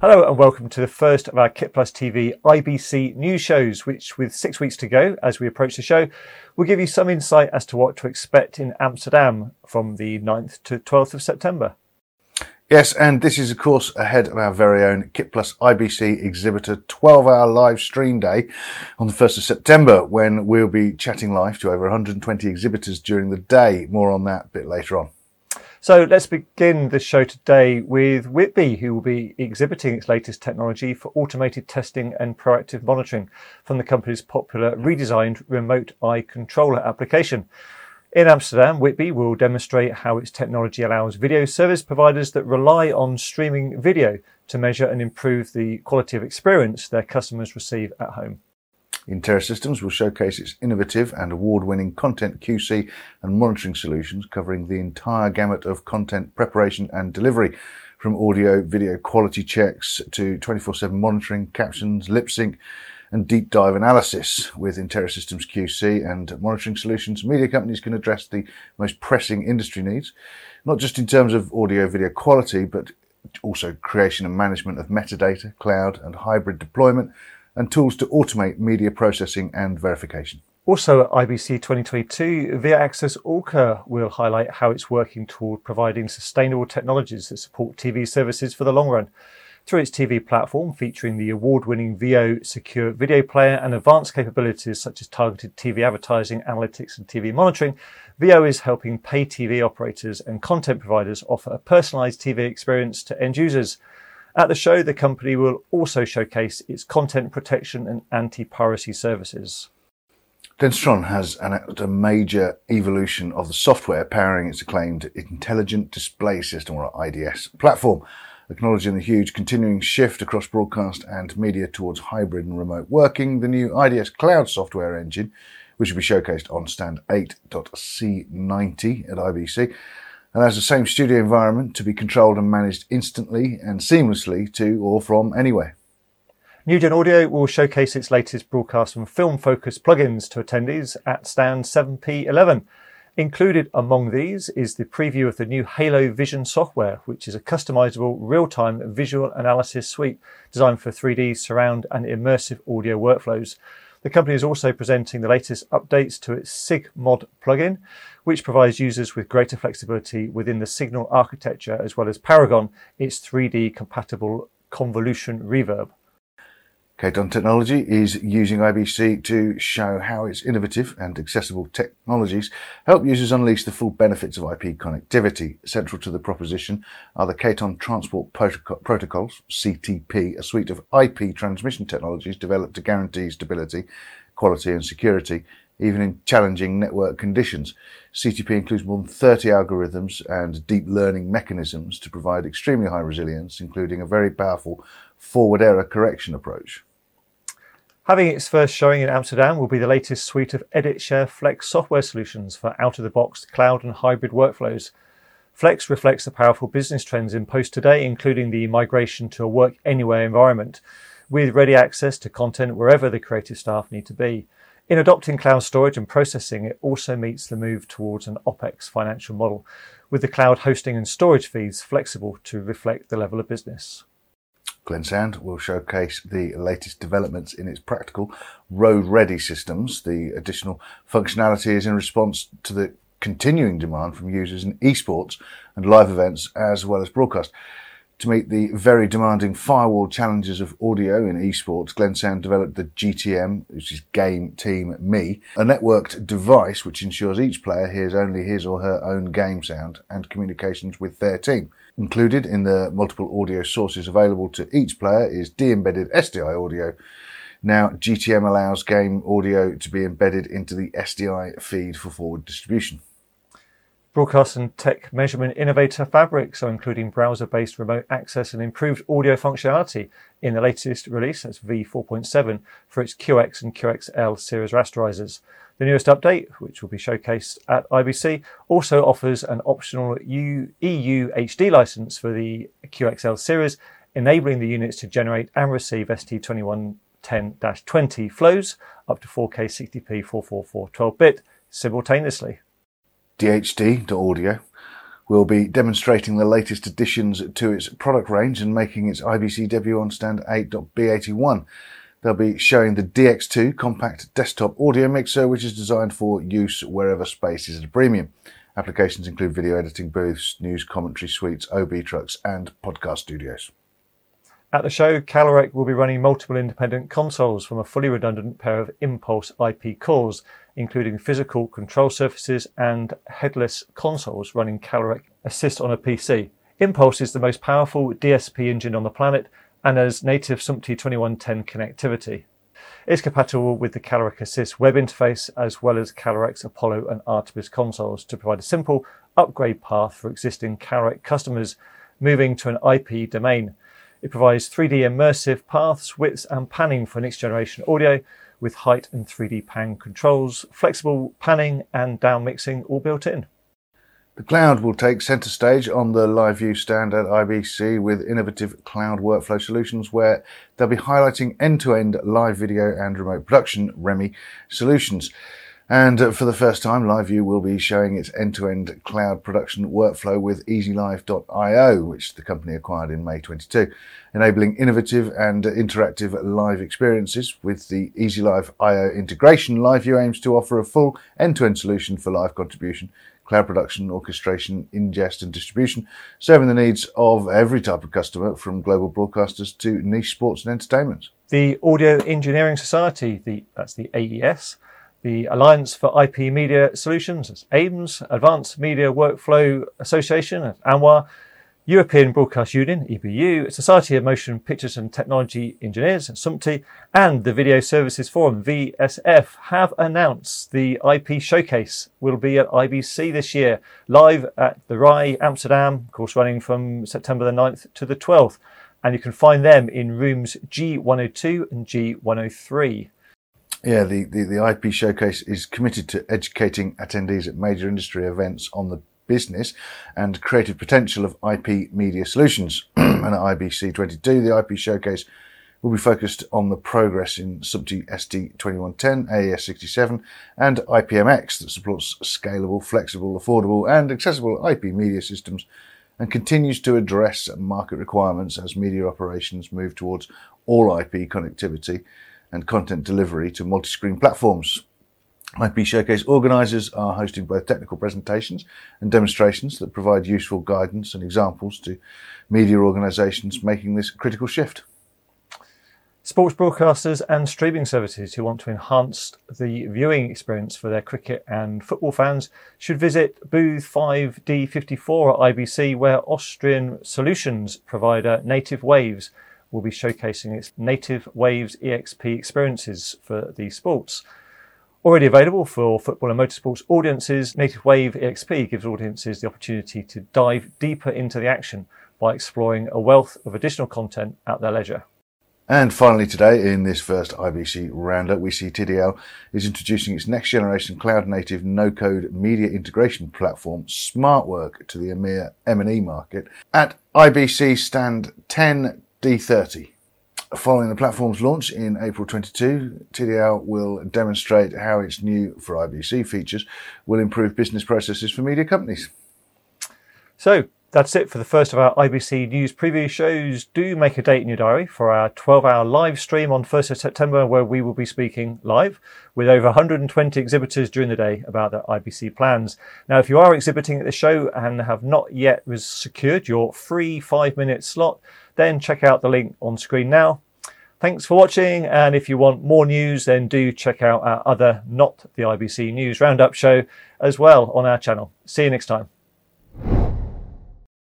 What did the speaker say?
Hello and welcome to the first of our KitPlus TV IBC news shows, which with six weeks to go as we approach the show, will give you some insight as to what to expect in Amsterdam from the 9th to 12th of September. Yes, and this is of course ahead of our very own KitPlus IBC exhibitor 12 hour live stream day on the 1st of September when we'll be chatting live to over 120 exhibitors during the day. More on that a bit later on. So let's begin the show today with Witbe, who will be exhibiting its latest technology for automated testing and proactive monitoring from the company's popular redesigned remote eye controller application. In Amsterdam, Witbe will demonstrate how its technology allows video service providers that rely on streaming video to measure and improve the quality of experience their customers receive at home. Interra Systems will showcase its innovative and award-winning content QC and monitoring solutions covering the entire gamut of content preparation and delivery from audio video quality checks to 24-7 monitoring, captions, lip sync and deep dive analysis. With Interra Systems QC and monitoring solutions, media companies can address the most pressing industry needs, not just in terms of audio video quality, but also creation and management of metadata, cloud and hybrid deployment, and tools to automate media processing and verification. Also at IBC 2022, Viaccess-Orca will highlight how it's working toward providing sustainable technologies that support TV services for the long run. Through its TV platform featuring the award-winning VO secure video player and advanced capabilities such as targeted TV advertising, analytics and TV monitoring, VO is helping pay TV operators and content providers offer a personalized TV experience to end users. At the show, the company will also showcase its content protection and anti-piracy services. Densitron has announced a major evolution of the software powering its acclaimed Intelligent Display System or IDS platform. Acknowledging the huge continuing shift across broadcast and media towards hybrid and remote working, the new IDS cloud software engine, which will be showcased on stand 8.c90 at IBC, allows the same studio environment to be controlled and managed instantly and seamlessly to or from anywhere. NUGEN Audio will showcase its latest broadcast and film focused plugins to attendees at stand 7P11. Included among these is the preview of the new Halo Vision software, which is a customizable real-time visual analysis suite designed for 3D surround and immersive audio workflows. The company is also presenting the latest updates to its SigMod plugin, which provides users with greater flexibility within the Signal architecture, as well as Paragon, its 3D compatible convolution reverb. Caton Technology is using IBC to show how its innovative and accessible technologies help users unleash the full benefits of IP connectivity. Central to the proposition are the Caton Transport Protocols, CTP, a suite of IP transmission technologies developed to guarantee stability, quality and security, even in challenging network conditions. CTP includes more than 30 algorithms and deep learning mechanisms to provide extremely high resilience, including a very powerful forward error correction approach. Having its first showing in Amsterdam will be the latest suite of EditShare Flex software solutions for out of the box cloud and hybrid workflows. Flex reflects the powerful business trends in post today, including the migration to a work anywhere environment, with ready access to content wherever the creative staff need to be. In adopting cloud storage and processing, it also meets the move towards an OPEX financial model, with the cloud hosting and storage fees flexible to reflect the level of business. Glensound will showcase the latest developments in its practical road ready systems. The additional functionality is in response to the continuing demand from users in esports and live events as well as broadcast. To meet the very demanding firewall challenges of audio in esports, Glensound developed the GTM, which is Game Team Me, a networked device which ensures each player hears only his or her own game sound and communications with their team. Included in the multiple audio sources available to each player is de-embedded SDI audio. Now, GTM allows game audio to be embedded into the SDI feed for forward distribution. Broadcast and tech measurement innovator PHABRIX are including browser-based remote access and improved audio functionality in the latest release, that's V4.7, for its QX and QXL series rasterizers. The newest update, which will be showcased at IBC, also offers an optional EU HD license for the QXL series, enabling the units to generate and receive ST2110-20 flows up to 4K 60p 444 12-bit simultaneously. DHD Audio will be demonstrating the latest additions to its product range and making its IBC debut on stand 8.b81. They'll be showing the DX2 compact desktop audio mixer, which is designed for use wherever space is at a premium. Applications include video editing booths, news commentary suites, OB trucks, and podcast studios. At the show, Calrec will be running multiple independent consoles from a fully redundant pair of Impulse IP cores, including physical control surfaces and headless consoles running Calrec Assist on a PC. Impulse is the most powerful DSP engine on the planet and has native SMPTE 2110 connectivity. It's compatible with the Calrec Assist web interface as well as Calrec's Apollo and Artemis consoles to provide a simple upgrade path for existing Calrec customers moving to an IP domain. It provides 3D immersive paths, widths, and panning for next generation audio with height and 3D pan controls, flexible panning and down mixing all built in. The cloud will take centre stage on the LiveU stand at IBC with innovative cloud workflow solutions where they'll be highlighting end to end live video and remote production REMI solutions. And uh, for the first time, LiveU will be showing its end-to-end cloud production workflow with EasyLive.io, which the company acquired in May 22, enabling innovative and interactive live experiences. With the EasyLive.io integration, LiveU aims to offer a full end-to-end solution for live contribution, cloud production, orchestration, ingest, and distribution, serving the needs of every type of customer, from global broadcasters to niche sports and entertainment. The Audio Engineering Society, the, that's the AES, the Alliance for IP Media Solutions, AIMS, Advanced Media Workflow Association, AMWA, European Broadcast Union, EBU, Society of Motion Pictures and Technology Engineers, SMPTE, and the Video Services Forum, VSF, have announced the IP Showcase will be at IBC this year, live at the RAI Amsterdam, of course running from September the 9th to the 12th. And you can find them in rooms G102 and G103. Yeah, the, the, the IP showcase is committed to educating attendees at major industry events on the business and creative potential of IP media solutions. and at IBC 22, the IP showcase will be focused on the progress in SMPTE ST2110, AES67, and IPMX that supports scalable, flexible, affordable, and accessible IP media systems and continues to address market requirements as media operations move towards all IP connectivity and content delivery to multi-screen platforms. IP Showcase organisers are hosting both technical presentations and demonstrations that provide useful guidance and examples to media organisations making this critical shift. Sports broadcasters and streaming services who want to enhance the viewing experience for their cricket and football fans should visit booth 5D54 at IBC, where Austrian solutions provider Native Waves will be showcasing its Native Waves EXP experiences for the sports. Already available for football and motorsports audiences, Native Wave EXP gives audiences the opportunity to dive deeper into the action by exploring a wealth of additional content at their leisure. And finally today, in this first IBC roundup, we see TDL is introducing its next generation cloud native no-code media integration platform, SmartWork, to the EMEA M&E market at IBC stand 10 D30. Following the platform's launch in April 22, TDL will demonstrate how its new for IBC features will improve business processes for media companies. So that's it for the first of our IBC News preview shows. Do make a date in your diary for our 12 hour live stream on 1st of September, where we will be speaking live with over 120 exhibitors during the day about their IBC plans. Now, if you are exhibiting at the show and have not yet secured your free five minute slot, then check out the link on screen now. Thanks for watching, and if you want more news, then do check out our other Not the IBC News Roundup show as well on our channel. See you next time.